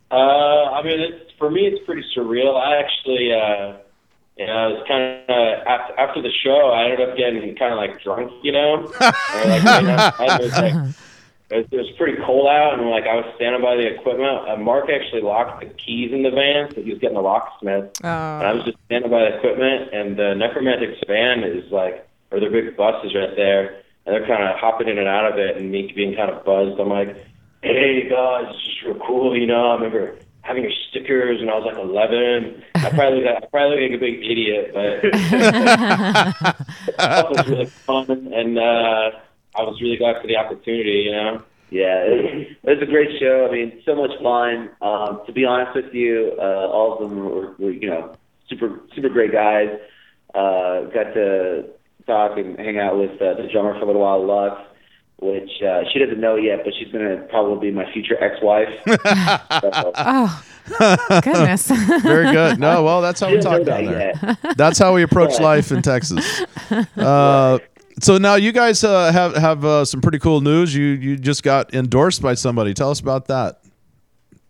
Uh, I mean, it's, for me, it's pretty surreal. I actually, uh, you know, it's kind of after, after the show, I ended up getting kind of like drunk, you know. Or, like, you know, I was like, it, was, pretty cold out, and like I was standing by the equipment. Uh, Mark actually locked the keys in the van, so he was getting the locksmith. Oh. And I was just standing by the equipment, and the Nekromantix van is like, or their big bus is right there, and they're kind of hopping in and out of it, and me being kind of buzzed. I'm like, hey guys, it's just real cool, you know. I remember having your stickers when I was like 11. I probably look, I probably look like a big idiot, but it was really fun, and uh, I was really glad for the opportunity, you know. Yeah, it, it was a great show. I mean, so much fun. Um, to be honest with you, uh, all of them were, were, you know, super, super great guys. Uh, got to talk and hang out with uh, the drummer for a little while, Lux, which uh, she doesn't know yet, but she's gonna probably be my future ex-wife. so, Oh, goodness. Very good. No, well, that's how we she doesn't talk know down that there. yet. That's how we approach life in Texas. Uh, so now you guys uh, have have uh, some pretty cool news. You you just got endorsed by somebody. Tell us about that.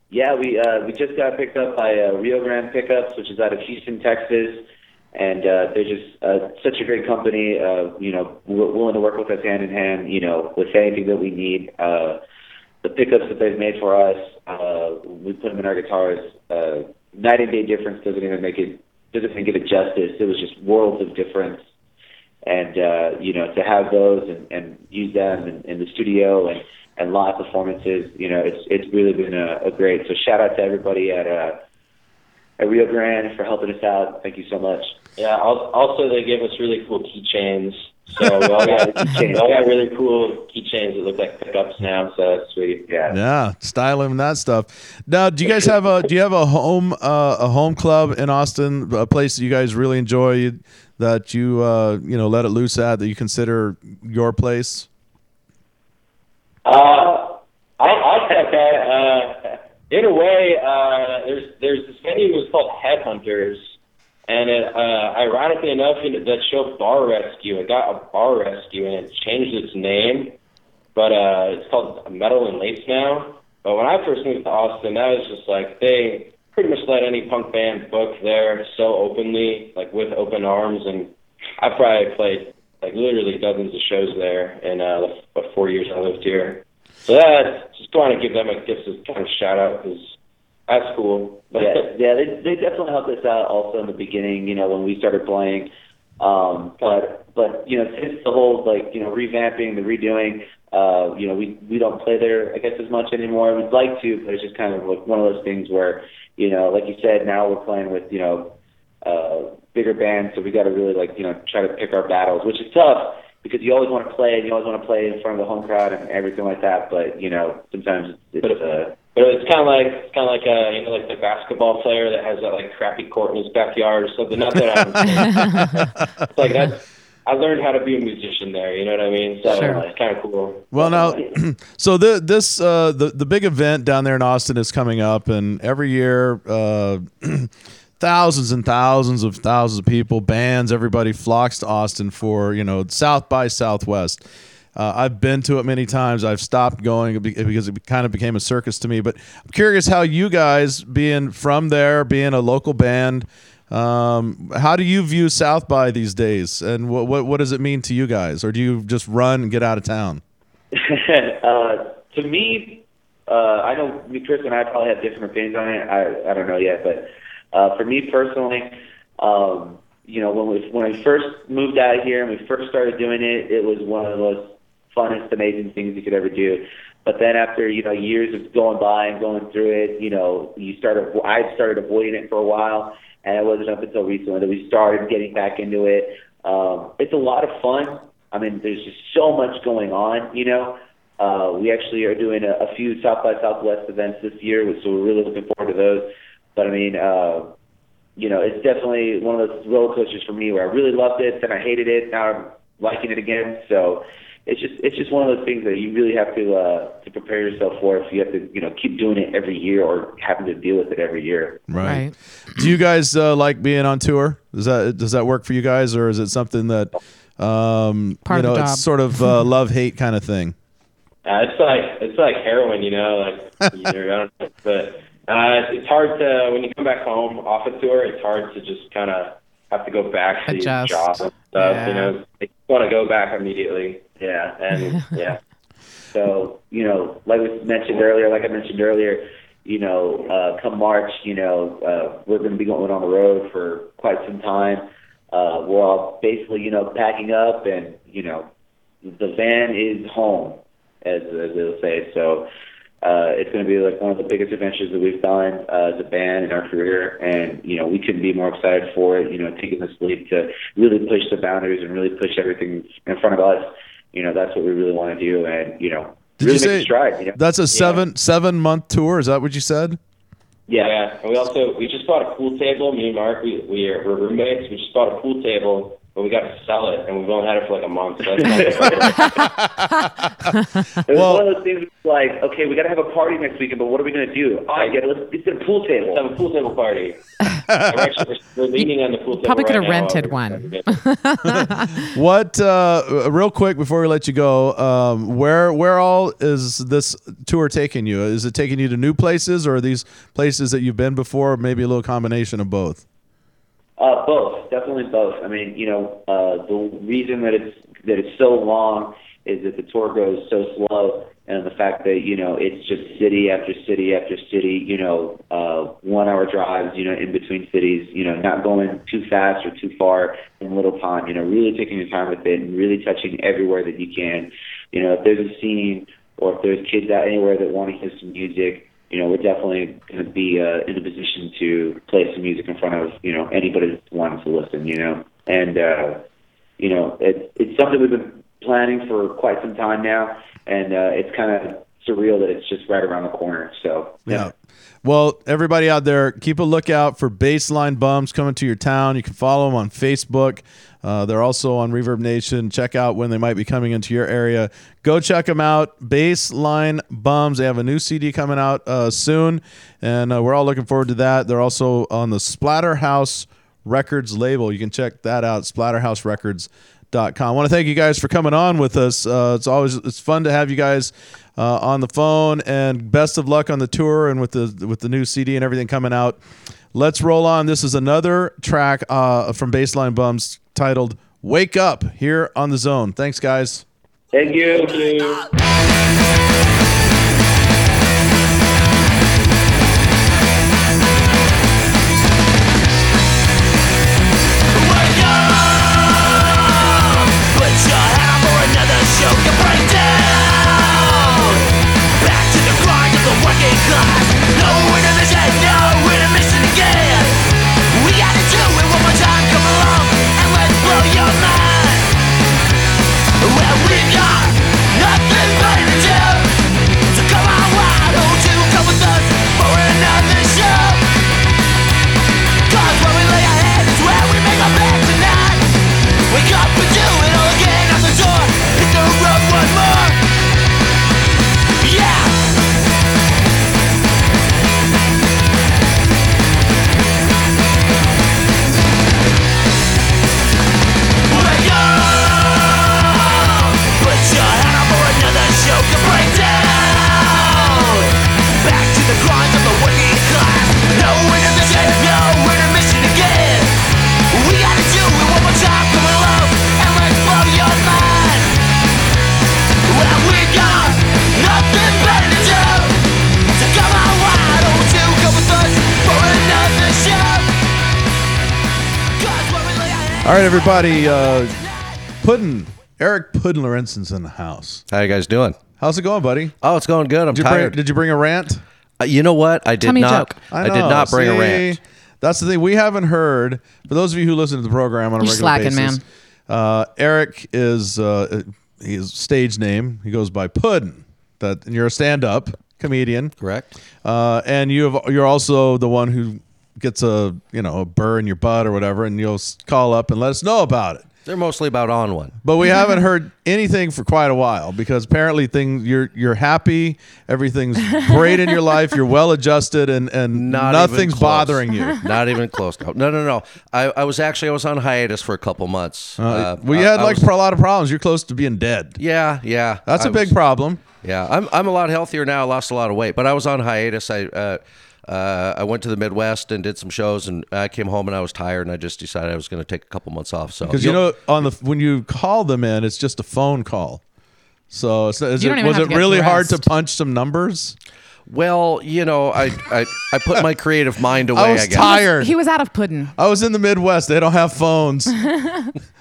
Yeah, we uh, we just got picked up by uh, Rio Grande Pickups, which is out of Houston, Texas, and uh, they're just uh, such a great company. Uh, you know, willing to work with us hand in hand. You know, with anything that we need. Uh, the pickups that they've made for us, uh, we put them in our guitars. Uh, night and day difference doesn't even make it doesn't even give it justice. It was just worlds of difference, and uh, you know to have those and, and use them in, in the studio and and live performances, you know, it's it's really been a, a great. So shout out to everybody at uh, at Rio Grande for helping us out. Thank you so much. Yeah. al- Also, they gave us really cool keychains. So we all got we all got really cool keychains that look like pickups now. So that's sweet. Yeah. Yeah, styling and that stuff. Now, do you guys have a do you have a home uh, a home club in Austin, a place that you guys really enjoy that you uh, you know let it loose at that you consider your place? Uh, I'll, I'll that. Uh, in a way, uh, there's there's this venue was called Headhunters, and it, uh, ironically enough, that show Bar Rescue, it got a bar rescue, and it changed its name, but uh, it's called Metal and Lace now. But when I first moved to Austin, that was just like they pretty much let any punk band book there so openly, like with open arms, and I probably played like literally dozens of shows there in uh, the four years I lived here. So that just want to give them a gift kind of shout out because that's cool. Yeah, yeah, they they definitely helped us out also in the beginning. You know, when we started playing. Um, but but you know, since the whole like you know revamping, the redoing, uh, you know, we we don't play there I guess as much anymore. We'd like to, but it's just kind of like one of those things where you know, like you said, now we're playing with you know uh, bigger bands, so we got to really like you know try to pick our battles, which is tough because you always want to play and you always want to play in front of the home crowd and everything like that. But you know, sometimes it's uh, But it's kind of like it's kind of like uh, you know like the basketball player that has that like crappy court in his backyard or something. Not that I'm like that's I learned how to be a musician there. You know what I mean? So Sure. it's kind of cool. Well, now, so the this uh, the the big event down there in Austin is coming up, and every year, uh, thousands and thousands of thousands of people, bands, everybody flocks to Austin for you know South by Southwest. Uh, I've been to it many times. I've stopped going because it kind of became a circus to me. But I'm curious how you guys, being from there, being a local band, um, how do you view South by these days, and what, what what does it mean to you guys, or do you just run and get out of town? uh, to me, uh, I know Chris and I probably have different opinions on it. I I don't know yet, but uh, for me personally, um, you know, when we when we first moved out here and we first started doing it, it was one of the most funnest, amazing things you could ever do. But then after you know years of going by and going through it, you know, you started. I started avoiding it for a while, and it wasn't up until recently that we started getting back into it. Um, it's a lot of fun. I mean, there's just so much going on, you know. Uh, we actually are doing a, a few South by Southwest events this year, so we're really looking forward to those. But I mean, uh, you know, it's definitely one of those roller coasters for me where I really loved it, then I hated it, now I'm liking it again. So it's just it's just one of those things that you really have to uh, to prepare yourself for if you have to you know keep doing it every year or having to deal with it every year. Right. Do you guys uh, like being on tour? Does that does that work for you guys, or is it something that um, Part you know it's sort of uh, love hate kind of thing? Uh, it's like it's like heroin, you know. Like, you I don't know, but uh, it's hard to when you come back home off a tour. It's hard to just kind of have to go back to Adjust. your job and stuff. Yeah. You know, you want to go back immediately, Yeah. and yeah. So, you know, like we mentioned earlier, like I mentioned earlier, you know, uh, come March, you know, uh, we're going to be going on the road for quite some time. Uh, we're all basically, you know, packing up and, you know, the van is home, as, as they'll say. So, uh, it's going to be like one of the biggest adventures that we've done uh, as a band in our career, and you know we couldn't be more excited for it. You know, taking this leap to really push the boundaries and really push everything in front of us. You know, that's what we really want to do, and you know, Did really you say stride. You know? that's a seven seven month tour? Is that what you said? Yeah. Yeah, and we also we just bought a pool table. Me and Mark, we we are we're roommates. We just bought a pool table, but we got to sell it, and we've only had it for like a month. So that's It was one of those things like, okay, we got to have a party next weekend, but what are we going to do? Oh, I get it. Let's, let's get a pool table. Let's table. have a pool table party. we're actually we're, we're leaning on the pool table. Probably could right have now. rented one. What? Uh, real quick before we let you go, um, where where all is this tour taking you? Is it taking you to new places, or are these places that you've been before? Maybe a little combination of both. Uh, both, definitely both. I mean, you know, uh, the reason that it's that it's so long is that the tour goes so slow and the fact that you know it's just city after city after city, you know, uh, one-hour drives, you know, in between cities, you know, not going too fast or too far in Little Pond, you know, really taking your time with it and really touching everywhere that you can. You know, if there's a scene or if there's kids out anywhere that want to hear some music, you know, we're definitely going to be uh, in a position to play some music in front of you know anybody that wants to listen. You know, and uh, you know, it, it's something we've been planning for quite some time now, and uh, it's kind of surreal that it's just right around the corner. So Yeah. Well, everybody out there, keep a lookout for Bass Line Bums coming to your town. You can follow them on Facebook. Uh, they're also on Reverb Nation. Check out when they might be coming into your area. Go check them out. Bass Line Bums. They have a new CD coming out uh, soon, and uh, we're all looking forward to that. They're also on the Splatterhouse Records label. You can check that out. Splatterhouserecords.com. I want to thank you guys for coming on with us. Uh, it's always it's fun to have you guys uh, on the phone, and best of luck on the tour and with the with the new CD and everything coming out. Let's roll on. This is another track uh, from Bass Line Bums titled "Wake Up" here on the Zone. Thanks, guys. thank you. Wake right, everybody. Uh, Puddin, Eric Puddin Lorentzen's in the house. How you guys doing? How's it going, buddy? Oh, it's going good. I'm Did you, bring, tired. did you bring a rant? Uh, you know what? I did Tummy not. joke. I, did know. not bring a See? rant. That's the thing. We haven't heard. For those of you who listen to the program on a You're regular slacking, basis, Uh, Eric is uh, his stage name. He goes by Puddin. That and you're a stand-up comedian, Correct. uh, and you have you're also the one who gets a you know a burr in your butt or whatever, and you'll call up and let us know about it. They're mostly about on one. But we haven't heard anything for quite a while because apparently things you're you're happy, everything's great in your life, you're well adjusted, and and Not even nothing's close. bothering you. Not even close. No, no, no. no. I, I was actually I was on hiatus for a couple months. Uh, you I- had I like was- a lot of problems. You're close to being dead. yeah, yeah. That's a a big problem. Yeah, I'm I'm a lot healthier now. I lost a lot of weight, but I was on hiatus. I uh, uh, I went to the Midwest and did some shows, and I came home and I was tired, and I just decided I was going to take a couple months off. So Because you know, on the when you call them in, it's just a phone call. So is is it, was it really hard to punch some numbers? Well, you know, I I, I put my creative mind away. I I, was guess. tired. He was out of pudding. I was in the Midwest. They don't have phones.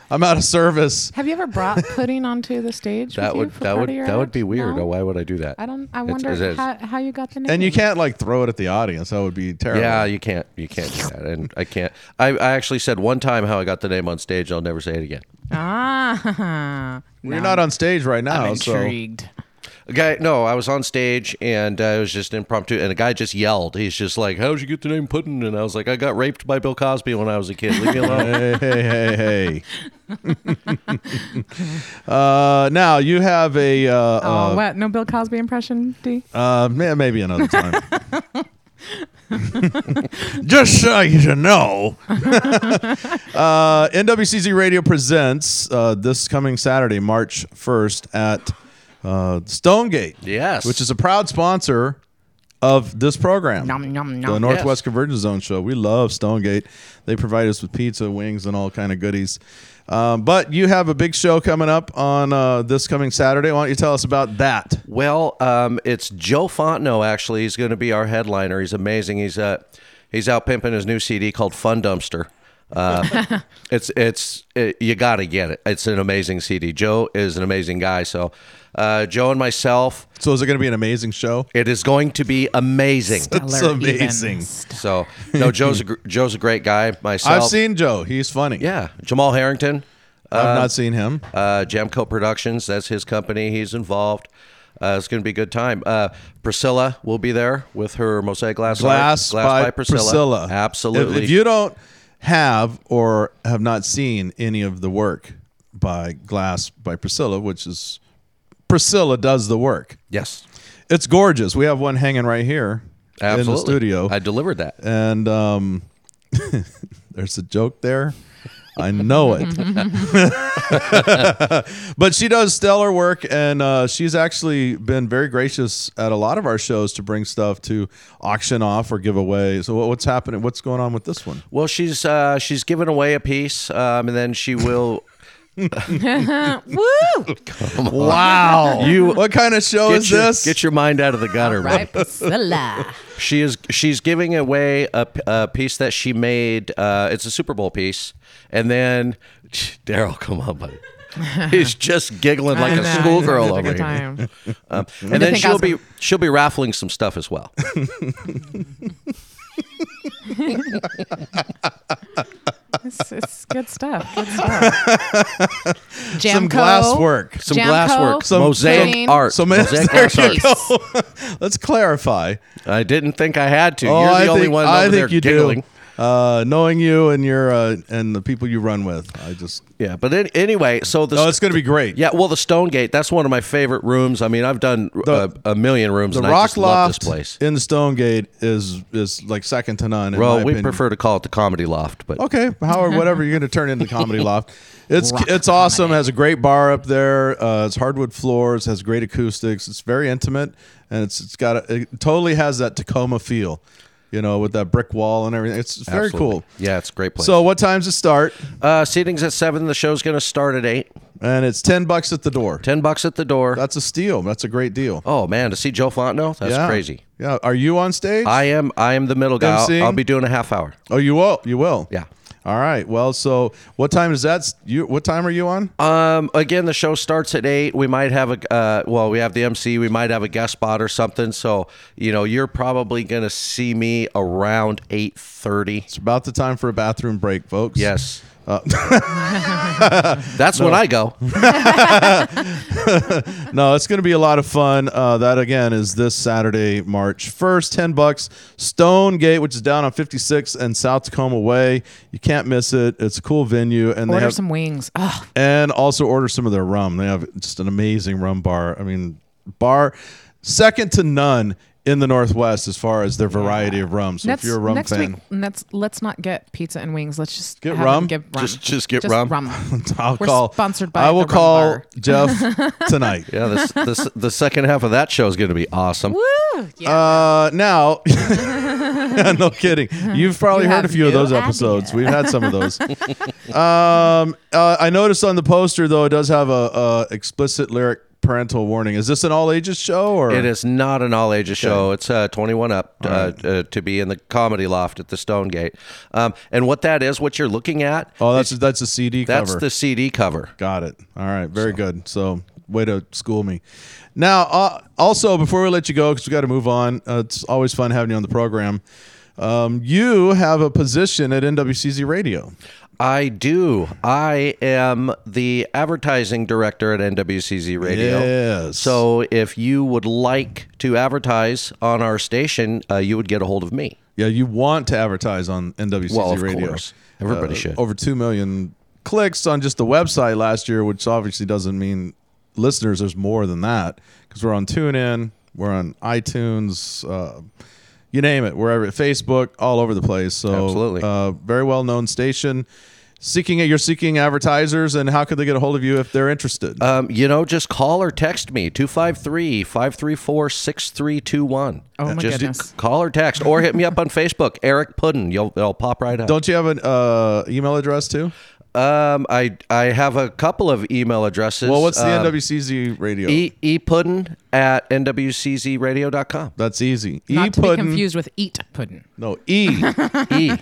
I'm out of service. Have you ever brought pudding onto the stage? That with would you for that part would of your that would be weird. No? Oh, why would I do that? I don't. I It's- wonder it is. how, how you got the name. And you can't like throw it at the audience. That would be terrible. Yeah, you can't. You can't do that, and I can't. I, I actually said one time how I got the name on stage. I'll never say it again. Ah. we're not on stage right now. I'm so intrigued. A guy, no, I was on stage and uh, it was just impromptu, and a guy just yelled. He's just like, "How'd you get the name Puddin'?" And I was like, "I got raped by Bill Cosby when I was a kid. Leave me alone." hey, hey, hey, hey. uh, now you have a uh, Oh, uh, what? No Bill Cosby impression, D? uh, may- maybe another time. Just so you know, uh, NWCZ Radio presents uh, this coming Saturday, March 1st at uh, Stonegate. Yes. which is a proud sponsor of this program. Nom, nom, The nom. Northwest Convergence Zone show. We love Stonegate. They provide us with pizza, wings, and all kind of goodies. Um, but you have a big show coming up on uh, this coming Saturday. Why don't you tell us about that? Well, um, it's Joe Fontenot. Actually, he's going to be our headliner. He's amazing. He's uh, he's out pimping his new CD called Fun Dumpster. Uh, it's it's it, you got to get it. It's an amazing CD. Joe is an amazing guy. So, uh, Joe and myself, So is it going to be an amazing show? it is going to be amazing. It's amazing. So, no, Joe's a, Joe's a great guy. Myself, I've seen Joe. He's funny. yeah, Jamal Harrington. I've not seen him. uh, Jamco Productions. That's his company. He's involved. Uh, it's going to be a good time. Uh, Priscilla will be there with her mosaic glass. art. Glass, by, Priscilla. Absolutely. If, if you don't have or have not seen any of the work by Glass by Priscilla, which is Priscilla does the work. yes, It's gorgeous. We have one hanging right here absolutely. in the studio. I delivered that. and um, there's a joke there. I know it. but she does stellar work, and uh, she's actually been very gracious at a lot of our shows to bring stuff to auction off or give away. So, what's happening? What's going on with this one? Well, she's uh, she's given away a piece, um, and then she will. Woo! Wow! You what kind of show get is your, this? Get your mind out of the gutter. Right. Priscilla. She is she's giving away a, p- a piece that she made. Uh, it's a Super Bowl piece, and then Daryl, come on, buddy. He's just giggling like I a know, schoolgirl he's over having a here. good time. Um, and then think I she'll was be gonna- she'll be raffling some stuff as well. It's, it's good stuff. Good stuff. Jamco, Some glass work. Some Jamco, glass work, Some- mosaic Green. art, So, mosaic there glass art. you go. Let's clarify. I didn't think I had to. Oh, You're the I only think, one I over think there you giggling. do. Uh, knowing you and your uh, and the people you run with, I just Yeah, but an- anyway, so the oh, it's going to be great. yeah, well, the Stonegate, that's one of my favorite rooms. I mean, I've done uh, a million rooms, the and I Rock just love Loft this place. in the Stonegate is is like second to none. In Well, we opinion. prefer to call it the Comedy Loft, but Okay, however, whatever you're going to turn into Comedy Loft. It's Rock it's awesome. Has a great bar up there. Uh, it's hardwood floors. Has great acoustics. It's very intimate, and it's it's got a, it totally has that Tacoma feel. You know, with that brick wall and everything. It's very Absolutely. cool. Yeah, it's a great place. So, what time's it start? uh, seating's at seven. The show's going to start at eight. And it's ten bucks at the door. Ten bucks at the door. That's a steal. That's a great deal. oh man, to see Joe Fontenot, that's yeah. crazy. Yeah. Are you on stage? I am. I am the middle guy. I'll? I'll be doing a half hour. oh, you will. You will. Yeah. All right. Well, so what time is that? You what time are you on? Um, again, the show starts at eight. We might have a uh, well, we have the MC. We might have a guest spot or something. So you know, you're probably gonna see me around eight thirty. It's about the time for a bathroom break, folks. Yes. Uh, That's when I go. No, it's going to be a lot of fun. Uh, that again is this Saturday, March first. Ten bucks. Stone Gate, which is down on 56 and South Tacoma Way. You can't miss it. It's a cool venue, and they Order have some wings. Oh, and also order some of their rum. They have just an amazing rum bar. I mean, bar second to none in the Northwest as far as their variety of rum. So next, if you're a rum next fan, week, let's let's not get pizza and wings. Let's just Get have rum? Them give rum. Just- just get rum? I'll We're call. sponsored by I will the Rum call Bar. Jeff tonight. Yeah, this, this, the second half of that show is going to be awesome. Woo! Yeah. Uh, now, no kidding. You've probably You heard a few of those episodes. We've had some of those. um, uh, I noticed on the poster though, it does have a, a explicit lyric parental warning. Is this an all ages show or It is not an all ages show. It's uh, 21 up uh, uh, to be in the comedy loft at the Stonegate. Um, and what that is, what you're looking at, Oh, that's that's a CD that's cover. That's the CD cover. Got it. All right, very good. So, way to school me. Now, uh, also before we let you go, because we got to move on, uh, it's always fun having you on the program. Um, you have a position at NWCZ Radio. I do. I am the advertising director at NWCZ Radio. Yes. So if you would like to advertise on our station, uh, you would get a hold of me. Yeah, you want to advertise on NWCZ Well, of Radio. course. Everybody Uh, should. Over 2 million clicks on just the website last year, which obviously doesn't mean listeners. There's more than that because we're on TuneIn, we're on iTunes, uh, you name it, wherever, Facebook, all over the place. So, Absolutely. Uh, very well known station. seeking you're seeking advertisers, and how could they get a hold of you if they're interested? Um, you know, just call or text me 253 534 6321. Oh, my Just goodness. call or text or hit me up on Facebook, Eric Puddin. You'll they'll pop right up. Don't you have an uh, email address too? Um, I I have a couple of email addresses. Well, what's the Um, NWCZ radio? E epuddin at nwczradio.com. That's easy. Not e to be puddin. confused with eat pudding. No, E. E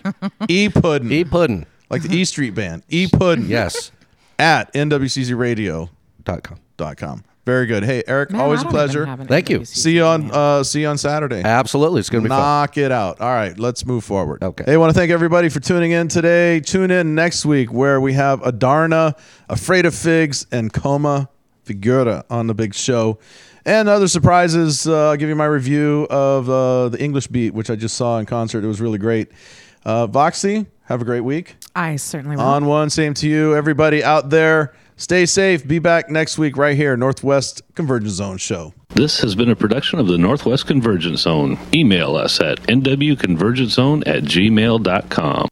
e puddin. e puddin. like the E Street Band. E puddin. Yes. At nwczradio.com. Dot com. Very good. Hey, Eric, Man, always a pleasure. Thank you. See you on uh, see you on Saturday. Absolutely, it's going to be fun. Knock it out. All right, let's move forward. Okay. Hey, I want to thank everybody for tuning in today. Tune in next week where we have Adarna, Afraid of Figs, and Coma Figura on the big show. And other surprises. Uh, I'll give you my review of uh, the English Beat, which I just saw in concert. It was really great. Uh, Voxy, have a great week. I certainly will. On one, same to you. Everybody out there, stay safe. Be back next week right here, Northwest Convergence Zone Show. This has been a production of the Northwest Convergence Zone. Email us at nwconvergencezone at gmail.com.